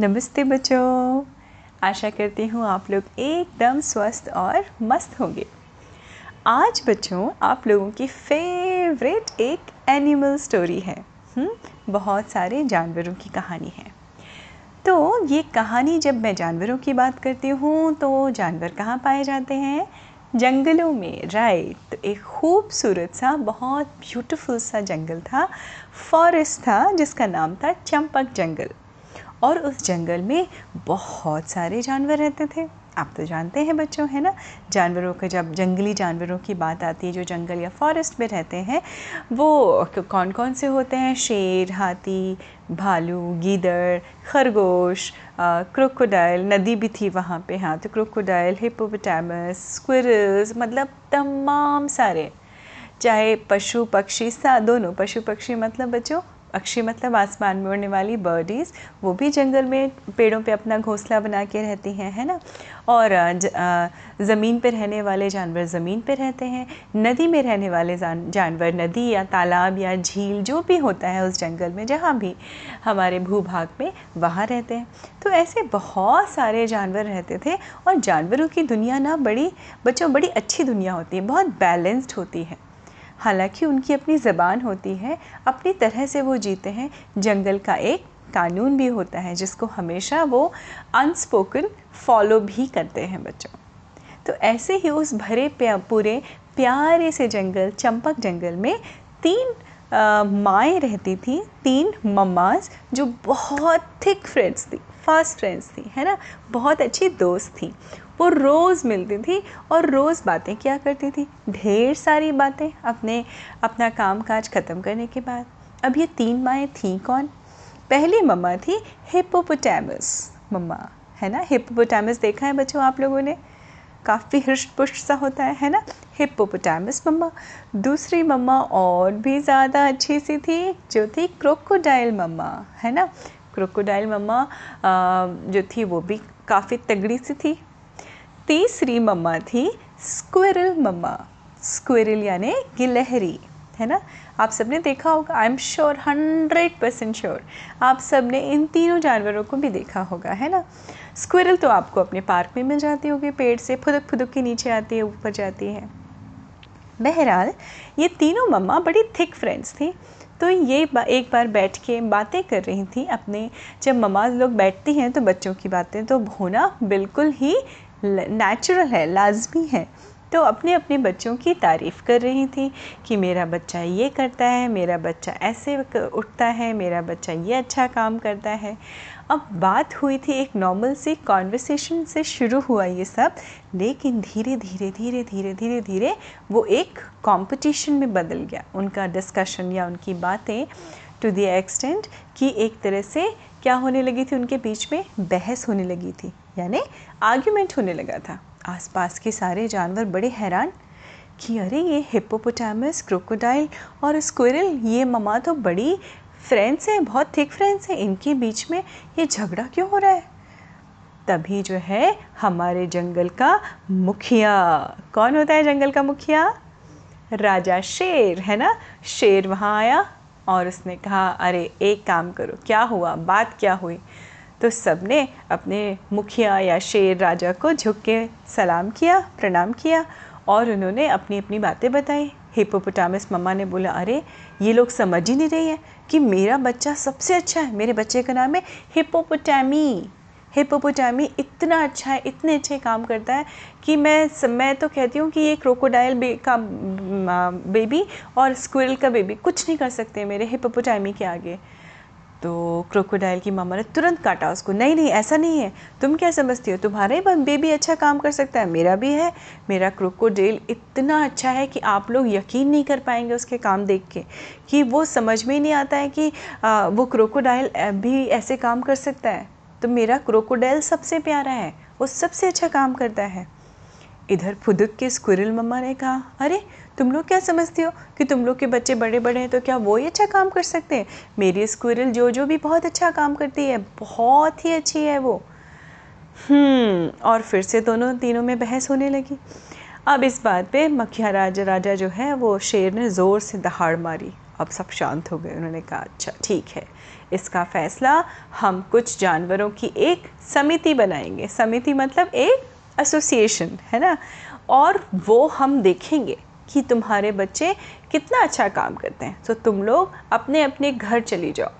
नमस्ते बच्चों। आशा करती हूँ आप लोग एकदम स्वस्थ और मस्त होंगे। आज बच्चों, आप लोगों की फेवरेट एक एनिमल स्टोरी है। हुँ? बहुत सारे जानवरों की कहानी है। तो ये कहानी जब मैं जानवरों की बात करती हूँ तो जानवर कहाँ पाए जाते हैं? जंगलों में राइट तो एक खूबसूरत सा, बहुत ब्यूटीफुल सा जंगल था। फॉरेस्ट था, जिसका नाम था चंपक जंगल। और उस जंगल में बहुत सारे जानवर रहते थे। आप तो जानते हैं बच्चों, है ना? जानवरों के जब, जंगली जानवरों की बात आती है, जो जंगल या फॉरेस्ट में रहते हैं, वो कौन कौन से होते हैं? शेर, हाथी, भालू, गीदड़, खरगोश क्रोकोडाइल, नदी भी थी वहाँ पे हाँ तो क्रोकोडाइल हिपोपोटामस स्क्विरल्स मतलब तमाम सारे, चाहे पशु, पक्षी, सा, दोनों पशु पक्षी मतलब बच्चों पक्षी मतलब आसमान में उड़ने वाली बर्डीज़ वो भी जंगल में पेड़ों पे अपना घोंसला बना के रहती हैं, है ना? और ज़मीन पे रहने वाले जानवर ज़मीन पे रहते हैं, नदी में रहने वाले जानवर, नदी या तालाब या झील, जो भी होता है उस जंगल में, जहाँ भी हमारे भूभाग में वहाँ रहते हैं। तो ऐसे बहुत सारे जानवर रहते थे और जानवरों की दुनिया ना बड़ी, बच्चों, बड़ी अच्छी दुनिया होती है, बहुत बैलेंस्ड होती है। हालाँकि उनकी अपनी ज़बान होती है अपनी तरह से वो जीते हैं। जंगल का एक कानून भी होता है जिसको हमेशा वो अनस्पोकन फॉलो भी करते हैं बच्चों। तो ऐसे ही उस भरे प्या, पूरे प्यारे से जंगल चंपक जंगल में तीन माएँ रहती थी तीन मम्माज जो बहुत थिक फ्रेंड्स थी। फास्ट फ्रेंड्स थी, है ना? बहुत अच्छी दोस्त थी। वो रोज़ मिलती थी और रोज़ बातें किया करती थी। ढेर सारी बातें अपने, अपना काम काज ख़त्म करने के बाद। अब ये तीन माएँ थी कौन? पहली मम्मा थी हिपोपोटामस मम्मा, है ना? हिपोपोटामस देखा है बच्चों आप लोगों ने? काफ़ी हृष्ट पुष्ट सा होता है है ना? Hippopotamus mamma. दूसरी मम्मा और भी ज़्यादा अच्छी सी थी, जो थी क्रोकोडाइल मम्मा, है ना? क्रोकोडाइल मम्मा जो थी वो भी काफ़ी तगड़ी सी थी। तीसरी मम्मा थी स्क्विरल मम्मा। स्क्विरल यानी गिलहरी, है ना? आप सबने देखा होगा I am sure hundred percent sure आप सबने इन तीनों जानवरों को भी देखा होगा, है ना? स्क्विरल तो आपको अपने पार्क में मिल जाती होगी, पेड़ से फुदक फुदक के नीचे आती है, ऊपर जाती है। बहरहाल, ये तीनों मम्मा बड़ी थिक फ्रेंड्स थी। तो ये एक बार बैठ के बातें कर रही थी अपने। जब ममाज लोग बैठती हैं तो बच्चों की बातें तो होना बिल्कुल ही नेचुरल है, लाजमी है। तो अपने अपने बच्चों की तारीफ़ कर रही थी कि मेरा बच्चा ये करता है, मेरा बच्चा ऐसे उठता है, मेरा बच्चा ये अच्छा काम करता है। अब बात हुई थी एक नॉर्मल सी कॉन्वर्सेशन से शुरू हुआ ये सब, लेकिन धीरे धीरे धीरे धीरे धीरे धीरे वो एक कंपटीशन में बदल गया। उनका डिस्कशन या उनकी बातें टू द एक्सटेंट कि एक तरह से क्या होने लगी थी उनके बीच में? बहस होने लगी थी, यानी आर्ग्यूमेंट होने लगा था। आसपास के सारे जानवर बड़े हैरान कि अरे ये हिप्पोपोटामस क्रोकोडाइल और स्क्विरल ये ममा तो बड़ी फ्रेंड्स हैं, बहुत थिक फ्रेंड्स हैं, इनके बीच में ये झगड़ा क्यों हो रहा है? तभी जो है हमारे जंगल का मुखिया। कौन होता है जंगल का मुखिया? राजा शेर, है ना? शेर वहाँ आया और उसने कहा, अरे, एक काम करो, क्या हुआ? बात क्या हुई? तो सबने अपने मुखिया या शेर राजा को झुक के सलाम किया, प्रणाम किया और उन्होंने अपनी अपनी बातें बताई। हिपोपोटामस मम्मा ने बोला, अरे, ये लोग समझ ही नहीं रही है। कि मेरा बच्चा सबसे अच्छा है। मेरे बच्चे का नाम है हिपोपोटामी हिपोपोटामी इतना अच्छा है, इतने अच्छे काम करता है कि मैं मैं तो कहती हूँ कि ये क्रोकोडाइल बे, का बेबी और स्क्विरल का बेबी कुछ नहीं कर सकते मेरे हिपोपोटामी के आगे। तो क्रोकोडाइल की मामा ने तुरंत काटा उसको। नहीं नहीं ऐसा नहीं है। तुम क्या समझती हो? तुम्हारे बेबी अच्छा काम कर सकता है। मेरा भी है। मेरा क्रोकोडाइल इतना अच्छा है कि आप लोग यकीन नहीं कर पाएँगे उसके काम देख के। कि वो समझ में ही नहीं आता है कि आ, वो क्रोकोडाइल भी ऐसे काम कर सकता है। तो मेरा क्रोकोडाइल सबसे प्यारा है। वो सबसे अच्छा काम करता है। इधर फुदक के स्क्विरल मम्मा ने कहा अरे तुम लोग क्या समझती हो कि तुम लोग के बच्चे बड़े बड़े हैं तो क्या वो ही अच्छा काम कर सकते हैं? मेरी स्क्विरल जो जो भी बहुत अच्छा काम करती है, बहुत ही अच्छी है वो। हम्म और फिर से दोनों तीनों में बहस होने लगी। अब इस बात पे मखिया राजा राजा जो है, वो शेर ने ज़ोर से दहाड़ मारी। अब सब शांत हो गए। उन्होंने कहा अच्छा ठीक है। इसका फ़ैसला हम कुछ जानवरों की एक समिति बनाएँगे। समिति मतलब एक एसोसिएशन है ना? और वो हम देखेंगे। कि तुम्हारे बच्चे कितना अच्छा काम करते हैं। तो तुम लोग अपने अपने घर चली जाओ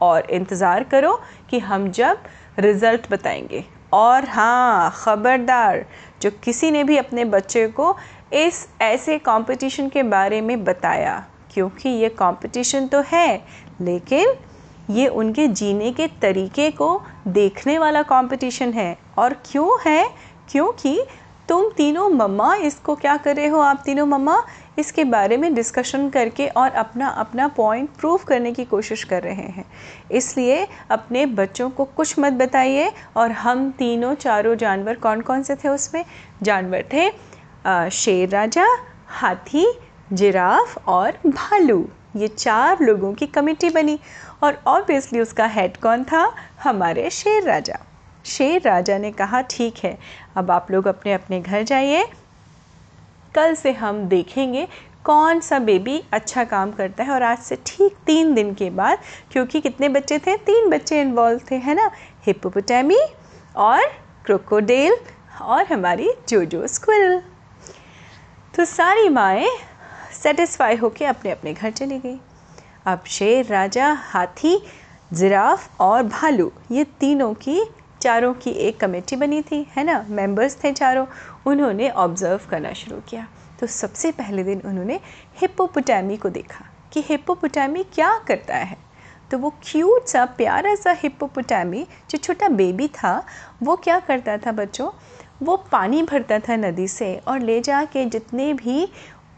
और इंतज़ार करो कि हम जब रिज़ल्ट बताएँगे। और हाँ ख़बरदार, जो किसी ने भी अपने बच्चे को इस ऐसे कंपटीशन के बारे में बताया, क्योंकि ये कंपटीशन तो है, लेकिन ये उनके जीने के तरीके को देखने वाला कंपटीशन है। और क्यों है? क्योंकि तुम तीनों मम्मा, इसको क्या कर रहे हो आप तीनों मम्मा? इसके बारे में डिस्कशन करके और अपना अपना पॉइंट प्रूव करने की कोशिश कर रहे हैं। इसलिए अपने बच्चों को कुछ मत बताइए और हम तीनों चारों जानवर कौन कौन से थे उसमें? जानवर थे शेर राजा, हाथी, जिराफ और भालू। ये चार लोगों की कमेटी बनी और ऑब्वियसली उसका हेड कौन था? हमारे शेर राजा। शेर राजा ने कहा, ठीक है, अब आप लोग अपने अपने घर जाइए। कल से हम देखेंगे कौन सा बेबी अच्छा काम करता है और आज से ठीक तीन दिन के बाद, क्योंकि कितने बच्चे थे? तीन बच्चे इन्वॉल्व थे, है ना? हिप्पोपोटामी और क्रोकोडेल और हमारी जोजो स्क्विरल तो सारी माएँ सेटिस्फाई होके अपने अपने घर चली गई। अब शेर राजा, हाथी, जिराफ और भालू, ये तीनों की चारों की एक कमेटी बनी थी, है ना? मेंबर्स थे चारों, उन्होंने ऑब्ज़र्व करना शुरू किया। तो सबसे पहले दिन उन्होंने हिप्पोपोटामी को देखा कि हिप्पोपोटामी क्या करता है। तो वो क्यूट सा, प्यारा सा हिप्पोपोटामी जो छोटा बेबी था, वो क्या करता था बच्चों? वो पानी भरता था नदी से और ले जा के जितने भी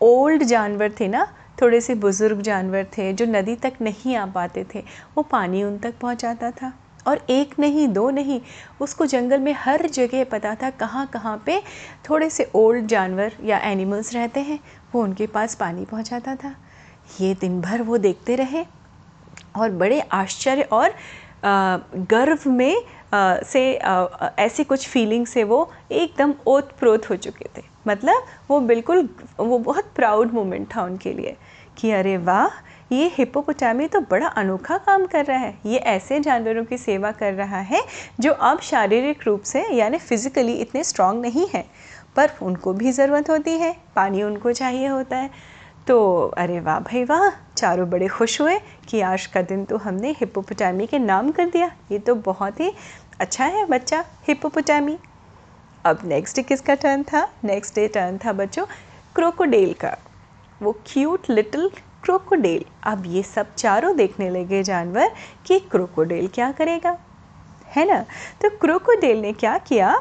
ओल्ड जानवर थे ना, थोड़े से बुज़ुर्ग जानवर थे जो नदी तक नहीं आ पाते थे, वो पानी उन तक पहुंचाता था। और एक नहीं, दो नहीं, उसको जंगल में हर जगह पता था कहाँ कहाँ पे थोड़े से ओल्ड जानवर या एनिमल्स रहते हैं, वो उनके पास पानी पहुँचाता था। ये दिन भर वो देखते रहे और बड़े आश्चर्य और गर्व में से ऐसी कुछ फीलिंग से वो एकदम ओत प्रोत हो चुके थे। मतलब वो बिल्कुल, वो बहुत प्राउड मोमेंट था उनके लिए कि अरे वाह ये हिप्पोपोटामी तो बड़ा अनोखा काम कर रहा है। ये ऐसे जानवरों की सेवा कर रहा है जो अब शारीरिक रूप से, यानी फिज़िकली इतने स्ट्रांग नहीं है। पर उनको भी ज़रूरत होती है, पानी उनको चाहिए होता है। तो अरे वाह भाई वाह, चारों बड़े खुश हुए कि आज का दिन तो हमने हिप्पोपोटामी के नाम कर दिया। ये तो बहुत ही अच्छा है बच्चा, हिप्पोपोटामी। अब नेक्स्ट डे किसका टर्न था? नेक्स्ट डे टर्न था बच्चों क्रोकोडेल का। वो क्यूट लिटिल क्रोकोडेल। अब ये सब चारों देखने लगे जानवर कि क्रोकोडेल क्या करेगा, है ना? तो क्रोकोडेल ने क्या किया?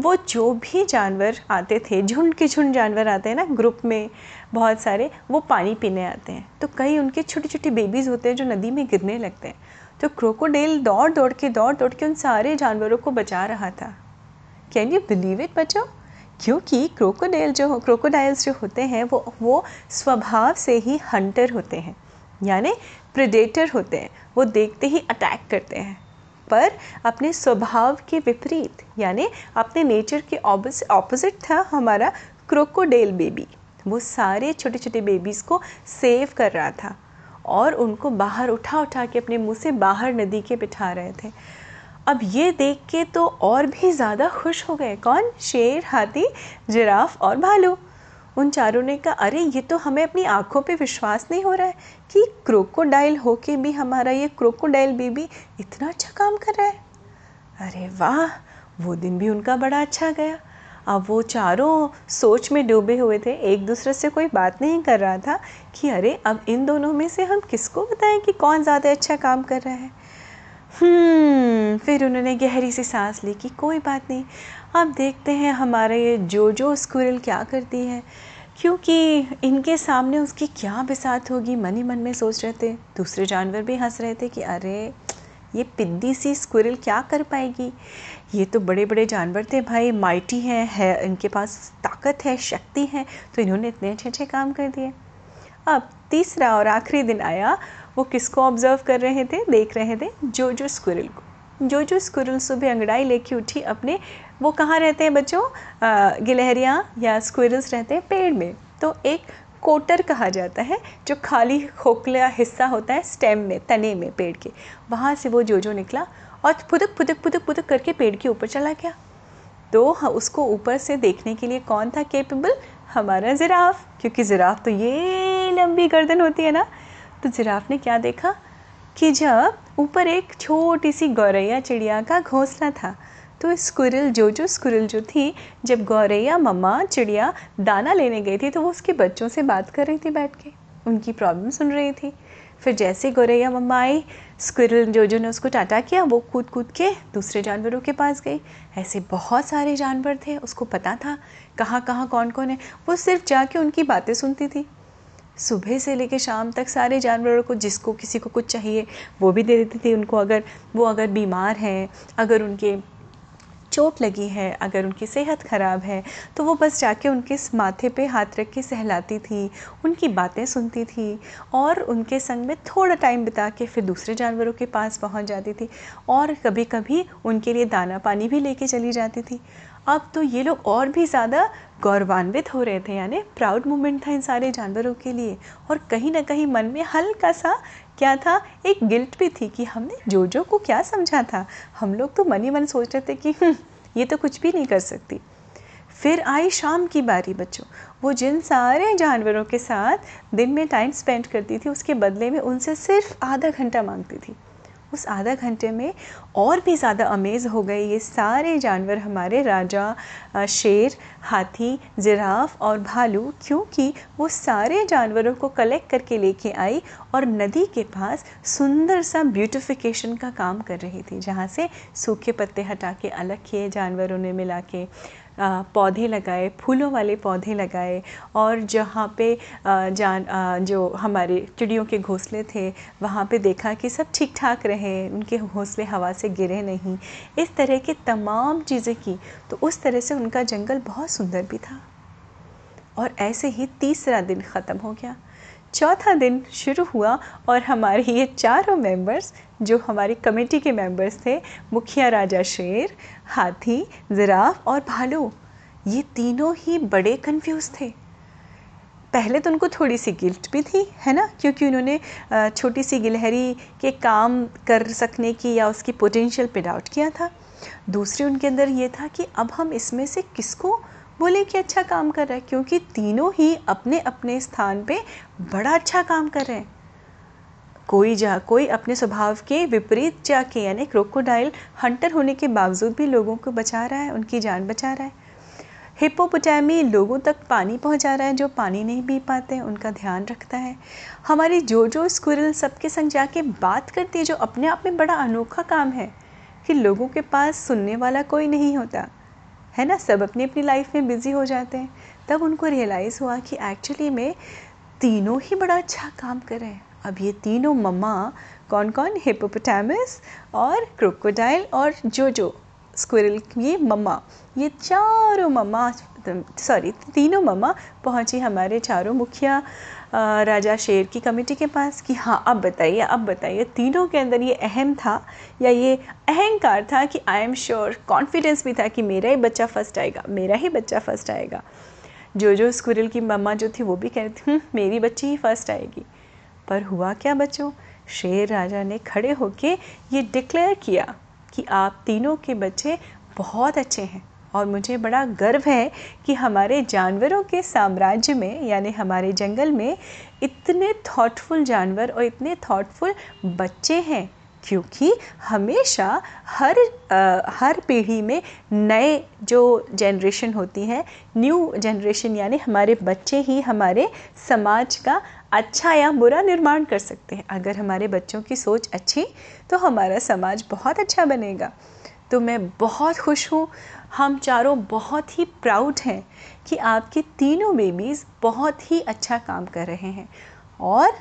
वो जो भी जानवर आते थे, झुंड के झुंड जानवर आते हैं ना, ग्रुप में बहुत सारे, वो पानी पीने आते हैं। तो कई उनके छोटे छोटे बेबीज़ होते हैं जो नदी में गिरने लगते हैं। तो क्रोकोडेल दौड़ दौड़ के दौड़ दौड़ के उन सारे जानवरों को बचा रहा था। कैन यू बिलीव इट बच्चों? क्योंकि क्रोकोडाइल जो क्रोकोडाइल्स जो होते हैं, वो वो स्वभाव से ही हंटर होते हैं, यानी प्रिडेटर होते हैं, वो देखते ही अटैक करते हैं। पर अपने स्वभाव के विपरीत, यानी अपने नेचर के ऑपोजिट था हमारा क्रोकोडेल बेबी वो सारे छोटे छोटे बेबीज़ को सेव कर रहा था और उनको बाहर उठा उठा के अपने मुँह से बाहर नदी के बिठा रहे थे। अब ये देख के तो और भी ज़्यादा खुश हो गए। कौन? शेर, हाथी, जिराफ और भालू। उन चारों ने कहा, अरे, ये तो हमें अपनी आँखों पे विश्वास नहीं हो रहा है कि क्रोकोडाइल हो के भी हमारा ये क्रोकोडाइल बेबी इतना अच्छा काम कर रहा है। अरे वाह, वो दिन भी उनका बड़ा अच्छा गया। अब वो चारों सोच में डूबे हुए थे। एक दूसरे से कोई बात नहीं कर रहा था कि अरे, अब इन दोनों में से हम किसको बताएँ कि कौन ज़्यादा अच्छा काम कर रहा है? फिर उन्होंने गहरी सी सांस ली कि कोई बात नहीं, अब देखते हैं हमारे ये जो जो स्क्विरल क्या करती है। क्योंकि इनके सामने उसकी क्या बिसात होगी, मन ही मन में सोच रहे थे। दूसरे जानवर भी हंस रहे थे कि अरे, ये पिद्दी सी स्क्विरल क्या कर पाएगी? ये तो बड़े बड़े जानवर थे भाई, माइटी हैं, है, इनके पास ताकत है, शक्ति है तो इन्होंने इतने अच्छे अच्छे काम कर दिए। अब तीसरा और आखिरी दिन आया वो किसको ऑब्ज़र्व कर रहे थे? देख रहे थे जो जो स्क्विरल को। जो जो स्क्विरल सुबह अंगड़ाई लेके उठी अपने, वो कहाँ रहते हैं बच्चों? गिलहरियाँ या स्क्विरल्स रहते हैं पेड़ में। तो एक कोटर कहा जाता है, जो खाली खोखला हिस्सा होता है स्टेम में, तने में, पेड़ के। वहाँ से वो जो जो निकला और फुदक फुदक फुदक फुदक करके पेड़ के ऊपर चला गया। तो उसको ऊपर से देखने के लिए कौन था केपेबल हमारा ज़िराफ। क्योंकि ज़िराफ तो ये लंबी गर्दन होती है ना। तो ज़िराफ ने क्या देखा? कि जब ऊपर एक छोटी सी गौरैया चिड़िया का घोंसला था तो स्कुरल जो जो स्कुरल जो थी, जब गौरैया, मम्मा, चिड़िया दाना लेने गई थी तो वो उसके बच्चों से बात कर रही थी बैठ के। उनकी प्रॉब्लम सुन रही थी। फिर जैसे गौरैया, मम्मा आई, स्क्विरल जो जो ने उसको टाटा किया, वो कूद कूद के दूसरे जानवरों के पास गई। ऐसे बहुत सारे जानवर थे, उसको पता था कहाँ कहाँ कौन कौन है। वो सिर्फ़ जाके उनकी बातें सुनती थी। सुबह से लेकर शाम तक सारे जानवरों को जिसको किसी को कुछ चाहिए, वो भी दे देती थी उनको। अगर वो अगर बीमार हैं, अगर उनके चोट लगी है, अगर उनकी सेहत ख़राब है तो वो बस जाके उनके माथे पे हाथ रख के सहलाती थी, उनकी बातें सुनती थी और उनके संग में थोड़ा टाइम बिता के फिर दूसरे जानवरों के पास पहुँच जाती थी और कभी कभी उनके लिए दाना पानी भी लेके चली जाती थी। अब तो ये लोग और भी ज़्यादा गौरवान्वित हो रहे थे यानी प्राउड मोमेंट था इन सारे जानवरों के लिए। और कहीं ना कहीं मन में हल्का सा क्या था एक गिल्ट भी थी कि हमने जो जो को क्या समझा था। हम लोग तो मन ही मन सोच रहे थे कि हम्म, ये तो कुछ भी नहीं कर सकती। फिर आई शाम की बारी बच्चों। वो जिन सारे जानवरों के साथ दिन में टाइम स्पेंड करती थी उसके बदले में उनसे सिर्फ़ आधा घंटा मांगती थी। उस आधा घंटे में और भी ज़्यादा अमेज़ हो गए ये सारे जानवर हमारे राजा शेर, हाथी, जिराफ और भालू, क्योंकि वो सारे जानवरों को कलेक्ट करके लेके आई और नदी के पास सुंदर सा ब्यूटिफिकेशन का काम कर रही थी, जहाँ से सूखे पत्ते हटा के अलग किए जानवरों ने मिला के। पौधे लगाए, फूलों वाले पौधे लगाए और जहाँ पे जान जो हमारे चिड़ियों के घोंसले थे, वहाँ पे देखा कि सब ठीक ठाक रहे, उनके घोंसले हवा से गिरे नहीं। इस तरह की तमाम चीज़ें की तो उस तरह से उनका जंगल बहुत सुंदर भी था। और ऐसे ही तीसरा दिन ख़त्म हो गया। चौथा दिन शुरू हुआ और हमारे ये चारों मेंबर्स जो हमारी कमेटी के मेंबर्स थे, मुखिया राजा शेर, हाथी, ज़िराफ और भालू, ये तीनों ही बड़े कंफ्यूज थे। पहले तो उनको थोड़ी सी गिल्ट भी थी, है ना? क्योंकि उन्होंने छोटी सी गिलहरी के काम कर सकने की या उसकी पोटेंशियल पे डाउट किया था। दूसरे उनके अंदर ये था कि अब हम इसमें से किसको बोले कि अच्छा काम कर रहा है, क्योंकि तीनों ही अपने अपने स्थान पे बड़ा अच्छा काम कर रहे हैं। कोई जा, कोई अपने स्वभाव के विपरीत जाके, यानी क्रोकोडाइल हंटर होने के बावजूद भी लोगों को बचा रहा है, उनकी जान बचा रहा है। हिपोपोटामी लोगों तक पानी पहुँचा रहा है जो पानी नहीं पी पाते, उनका ध्यान रखता है। हमारी जो जो स्क्विरल सबके संग जाके बात करती है, जो अपने आप में बड़ा अनोखा काम है, कि लोगों के पास सुनने वाला कोई नहीं होता। है ना? सब अपनी अपनी लाइफ में बिज़ी हो जाते हैं। तब उनको रियलाइज़ हुआ कि एक्चुअली में तीनों ही बड़ा अच्छा काम कर रहे हैं। अब ये तीनों मम्मा कौन कौन? हिपोपोटामस और क्रोकोडाइल और जो जो स्क्विरल ये मम्मा ये चारों मम्मा सॉरी तीनों मम्मा पहुँची हमारे चारों मुखिया राजा शेर की कमेटी के पास कि हाँ अब बताइए अब बताइए तीनों के अंदर ये अहम था या ये अहंकार था कि आई एम श्योर कॉन्फिडेंस भी था कि मेरा ही बच्चा फ़र्स्ट आएगा मेरा ही बच्चा फ़र्स्ट आएगा। जो जो स्क्विरल की मम्मा जो थी वो भी कह रही थी हम्म, मेरी बच्ची ही फ़र्स्ट आएगी। पर हुआ क्या बच्चों? शेर राजा ने खड़े होके ये डिक्लेयर किया कि आप तीनों के बच्चे बहुत अच्छे हैं। और मुझे बड़ा गर्व है कि हमारे जानवरों के साम्राज्य में यानी हमारे जंगल में इतने थॉटफुल जानवर और इतने थॉटफुल बच्चे हैं क्योंकि हमेशा हर आ, हर पीढ़ी में नए जो जनरेशन होती है न्यू जनरेशन यानी हमारे बच्चे ही हमारे समाज का अच्छा या बुरा निर्माण कर सकते हैं। अगर हमारे बच्चों की सोच अच्छी तो हमारा समाज बहुत अच्छा बनेगा। तो मैं बहुत खुश हूँ हम चारों बहुत ही प्राउड हैं कि आपके तीनों बेबीज़ बहुत ही अच्छा काम कर रहे हैं। और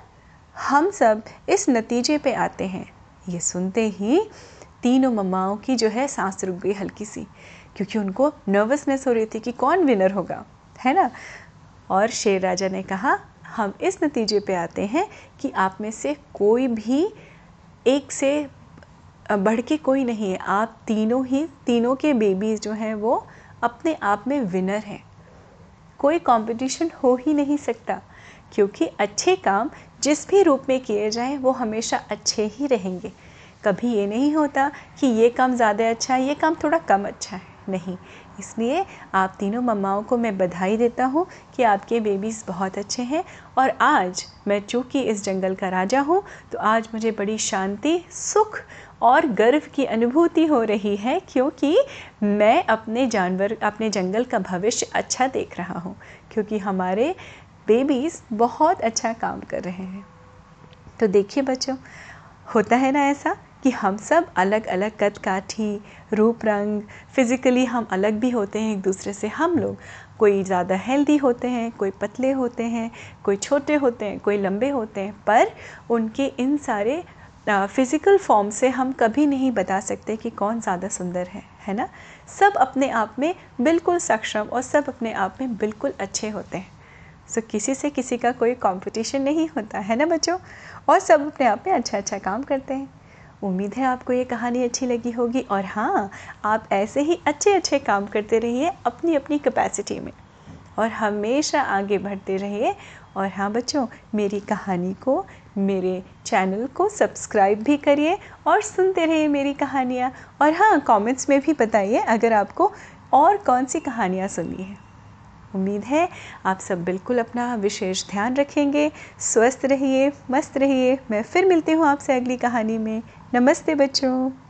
हम सब इस नतीजे पे आते हैं। ये सुनते ही तीनों मम्माओं की जो है सांस रुक गई हल्की सी, क्योंकि उनको नर्वसनेस हो रही थी कि कौन विनर होगा, है ना? और शेर राजा ने कहा, हम इस नतीजे पे आते हैं कि आप में से कोई भी एक से बढ़ के कोई नहीं है। आप तीनों ही, तीनों के बेबीज़ जो हैं, वो अपने आप में विनर हैं। कोई कंपटीशन हो ही नहीं सकता, क्योंकि अच्छे काम जिस भी रूप में किए जाएँ, वो हमेशा अच्छे ही रहेंगे। कभी ये नहीं होता कि ये काम ज़्यादा अच्छा है, ये काम थोड़ा कम अच्छा है। नहीं, इसलिए आप तीनों मम्माओं को मैं बधाई देता हूँ कि आपके बेबीज़ बहुत अच्छे हैं। और आज मैं चूँकि इस जंगल का राजा हूँ तो आज मुझे बड़ी शांति, सुख और गर्व की अनुभूति हो रही है क्योंकि मैं अपने जानवर, अपने जंगल का भविष्य अच्छा देख रहा हूँ, क्योंकि हमारे बेबीज़ बहुत अच्छा काम कर रहे हैं। तो देखिए बच्चों, होता है ना ऐसा कि हम सब अलग अलग कद काठी, रूप रंग फिज़िकली हम अलग भी होते हैं एक दूसरे से। हम लोग कोई ज़्यादा हेल्दी होते हैं, कोई पतले होते हैं, कोई छोटे होते हैं, कोई लंबे होते हैं, पर उनके इन सारे फ़िज़िकल फॉर्म से हम कभी नहीं बता सकते कि कौन ज़्यादा सुंदर है है ना? सब अपने आप में बिल्कुल सक्षम और सब अपने आप में बिल्कुल अच्छे होते हैं। सो so, किसी से किसी का कोई कंपटीशन नहीं होता है ना बच्चों? और सब अपने आप में अच्छा अच्छा काम करते हैं। उम्मीद है आपको ये कहानी अच्छी लगी होगी और हाँ आप ऐसे ही अच्छे अच्छे काम करते रहिए अपनी अपनी कैपेसिटी में और हमेशा आगे बढ़ते रहिए। और हाँ बच्चों मेरी कहानी को मेरे चैनल को सब्सक्राइब भी करिए और सुनते रहिए मेरी कहानियाँ। और हाँ कमेंट्स में भी बताइए अगर आपको और कौन सी कहानियाँ सुननी है। उम्मीद है आप सब बिल्कुल अपना विशेष ध्यान रखेंगे। स्वस्थ रहिए, मस्त रहिए। मैं फिर मिलती हूँ आपसे अगली कहानी में। नमस्ते बच्चों।